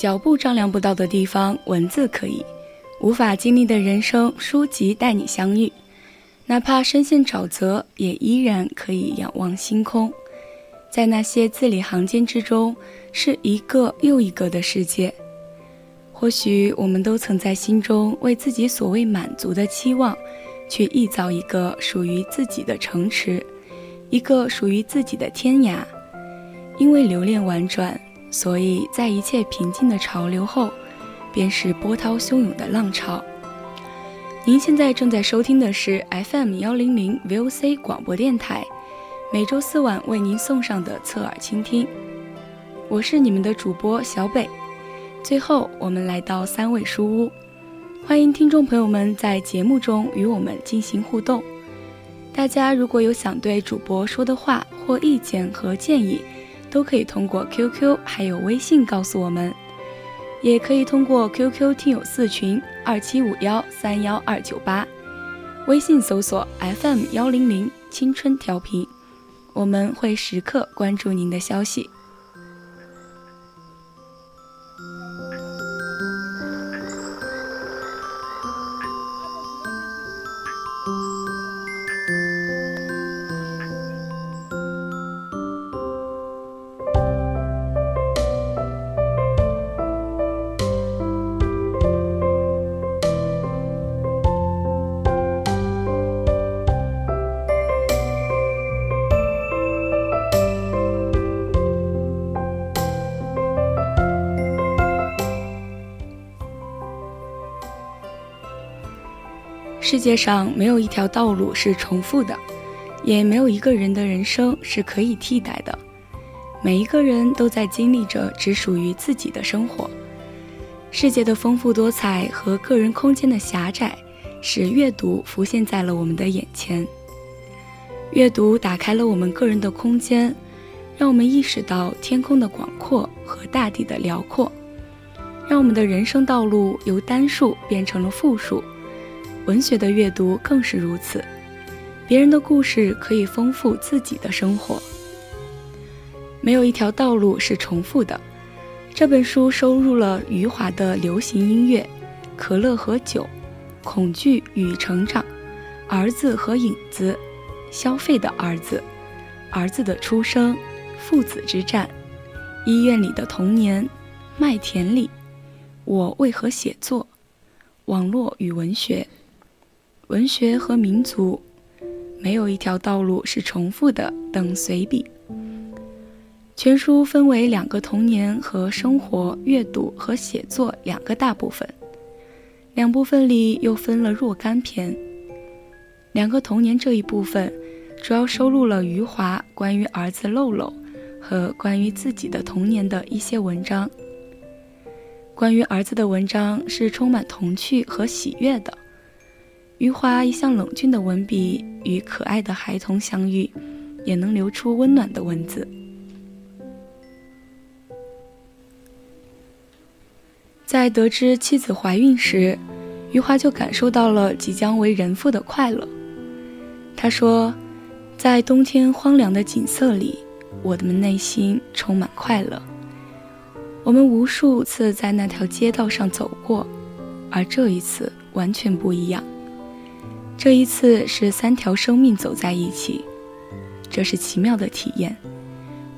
脚步丈量不到的地方，文字可以；无法经历的人生，书籍带你相遇。哪怕深陷沼泽，也依然可以仰望星空。在那些字里行间之中，是一个又一个的世界。或许我们都曾在心中为自己所谓满足的期望，去缔造一个属于自己的城池，一个属于自己的天涯。因为留恋婉转。所以在一切平静的潮流后，便是波涛汹涌的浪潮。您现在正在收听的是 FM 幺零零 VOC 广播电台，每周四晚为您送上的侧耳倾听。我是你们的主播小北。最后，我们来到三味书屋，欢迎听众朋友们在节目中与我们进行互动。大家如果有想对主播说的话或意见和建议，都可以通过 QQ 还有微信告诉我们，也可以通过 QQ 听友四群二七五幺三幺二九八，微信搜索 FM 幺零零青春调频，我们会时刻关注您的消息。世界上没有一条道路是重复的，也没有一个人的人生是可以替代的。每一个人都在经历着只属于自己的生活。世界的丰富多彩和个人空间的狭窄，使阅读浮现在了我们的眼前。阅读打开了我们个人的空间，让我们意识到天空的广阔和大地的辽阔，让我们的人生道路由单数变成了复数。文学的阅读更是如此，别人的故事可以丰富自己的生活。没有一条道路是重复的。这本书收录了余华的流行音乐、可乐和酒、恐惧与成长、儿子和影子、消费的儿子、儿子的出生、父子之战、医院里的童年、麦田里、我为何写作、网络与文学。文学和民族，没有一条道路是重复的。等随笔，全书分为两个童年和生活、阅读和写作两个大部分，两部分里又分了若干篇。两个童年这一部分，主要收录了余华关于儿子漏漏和关于自己的童年的一些文章。关于儿子的文章是充满童趣和喜悦的。余华一向冷峻的文笔与可爱的孩童相遇，也能流出温暖的文字。在得知妻子怀孕时，余华就感受到了即将为人父的快乐。他说：“在冬天荒凉的景色里，我们内心充满快乐。我们无数次在那条街道上走过，而这一次完全不一样。”这一次是三条生命走在一起，这是奇妙的体验。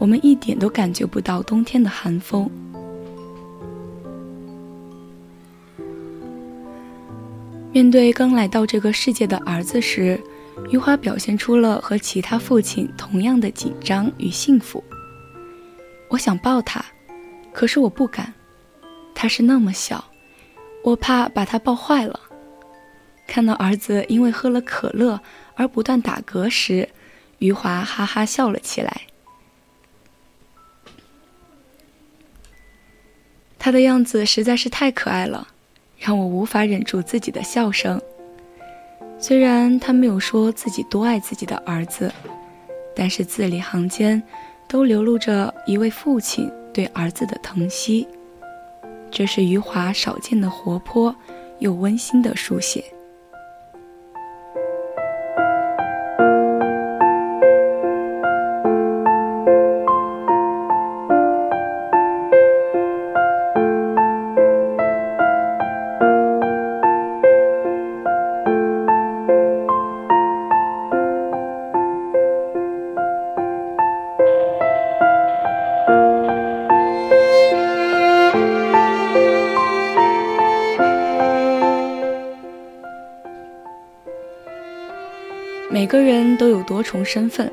我们一点都感觉不到冬天的寒风。面对刚来到这个世界的儿子时，余华表现出了和其他父亲同样的紧张与幸福。我想抱他，可是我不敢，他是那么小，我怕把他抱坏了。看到儿子因为喝了可乐而不断打嗝时，余华哈哈笑了起来。他的样子实在是太可爱了，让我无法忍住自己的笑声。虽然他没有说自己多爱自己的儿子，但是字里行间都流露着一位父亲对儿子的疼惜。这是余华少见的活泼又温馨的书写。个人都有多重身份，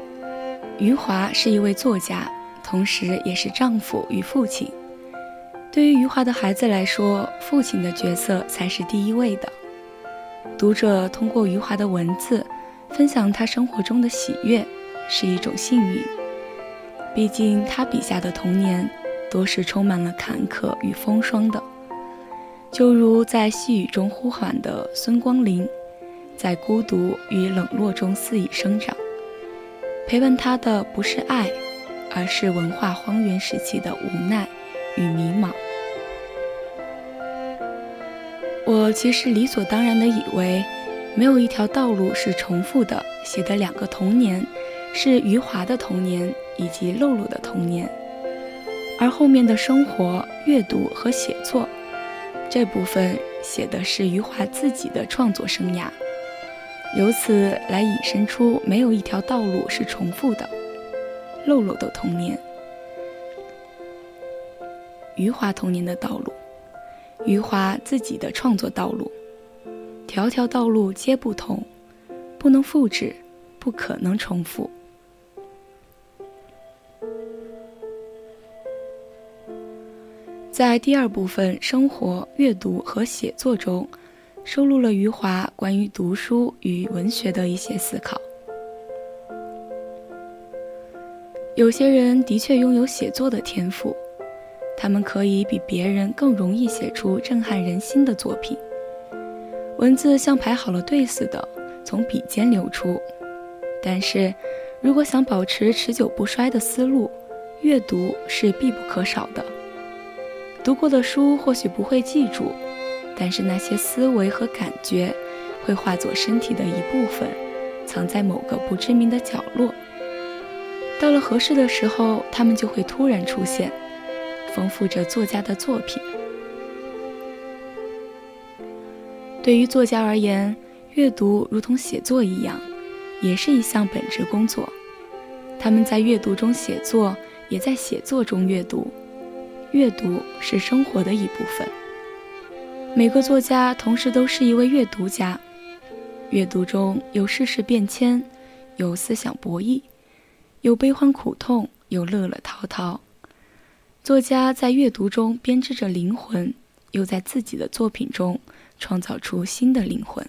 余华是一位作家，同时也是丈夫与父亲。对于余华的孩子来说，父亲的角色才是第一位的。读者通过余华的文字，分享他生活中的喜悦，是一种幸运。毕竟他笔下的童年，多是充满了坎坷与风霜的，就如在细雨中呼喊的孙光林。在孤独与冷落中肆意生长，陪伴他的不是爱，而是文化荒原时期的无奈与迷茫。我其实理所当然的以为，没有一条道路是重复的。写的两个童年，是余华的童年以及露露的童年，而后面的生活、阅读和写作这部分，写的是余华自己的创作生涯。由此来引申出，没有一条道路是重复的。露露的童年，余华童年的道路，余华自己的创作道路，条条道路皆不同，不能复制，不可能重复。在第二部分生活、阅读和写作中。收录了余华关于读书与文学的一些思考。有些人的确拥有写作的天赋，他们可以比别人更容易写出震撼人心的作品，文字像排好了队似的从笔尖流出。但是，如果想保持持久不衰的思路，阅读是必不可少的。读过的书或许不会记住。但是那些思维和感觉，会化作身体的一部分，藏在某个不知名的角落。到了合适的时候，他们就会突然出现，丰富着作家的作品。对于作家而言，阅读如同写作一样，也是一项本职工作。他们在阅读中写作，也在写作中阅读。阅读是生活的一部分。每个作家同时都是一位阅读家，阅读中有世事变迁，有思想博弈，有悲欢苦痛，有乐乐滔滔。作家在阅读中编织着灵魂，又在自己的作品中创造出新的灵魂。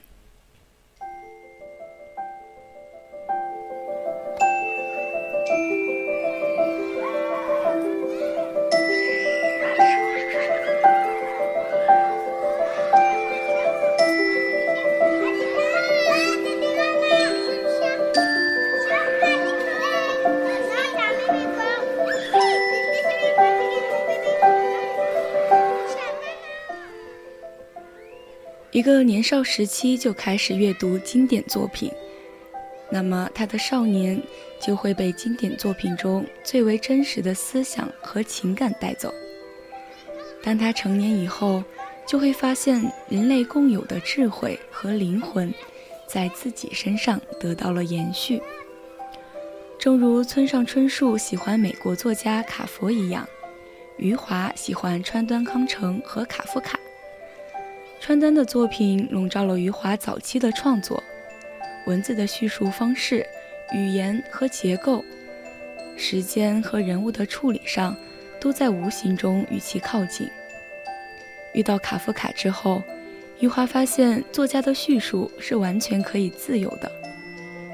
一个年少时期就开始阅读经典作品，那么他的少年就会被经典作品中最为真实的思想和情感带走。当他成年以后，就会发现人类共有的智慧和灵魂，在自己身上得到了延续。正如村上春树喜欢美国作家卡佛一样，余华喜欢川端康成和卡夫卡。川端的作品笼罩了余华早期的创作，文字的叙述方式、语言和结构、时间和人物的处理上，都在无形中与其靠近。遇到卡夫卡之后，余华发现，作家的叙述是完全可以自由的，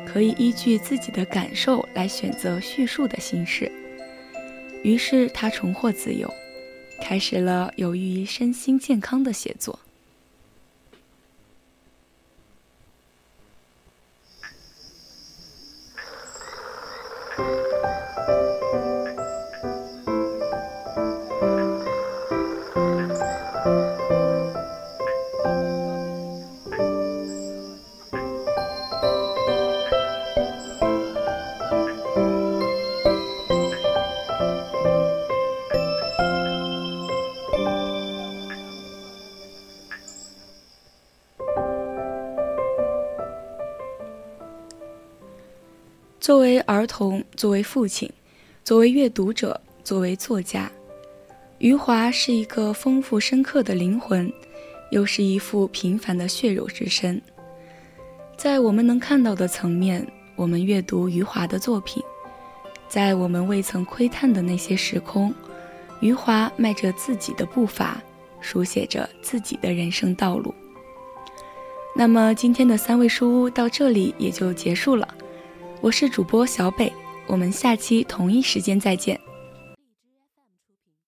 可以依据自己的感受来选择叙述的形式。于是他重获自由，开始了有益于身心健康的写作。作为儿童，作为父亲，作为阅读者，作为作家，余华是一个丰富深刻的灵魂，又是一副平凡的血肉之身。在我们能看到的层面，我们阅读余华的作品；在我们未曾窥探的那些时空，余华迈着自己的步伐，书写着自己的人生道路。那么，今天的三味书屋到这里也就结束了。我是主播小北，我们下期同一时间再见。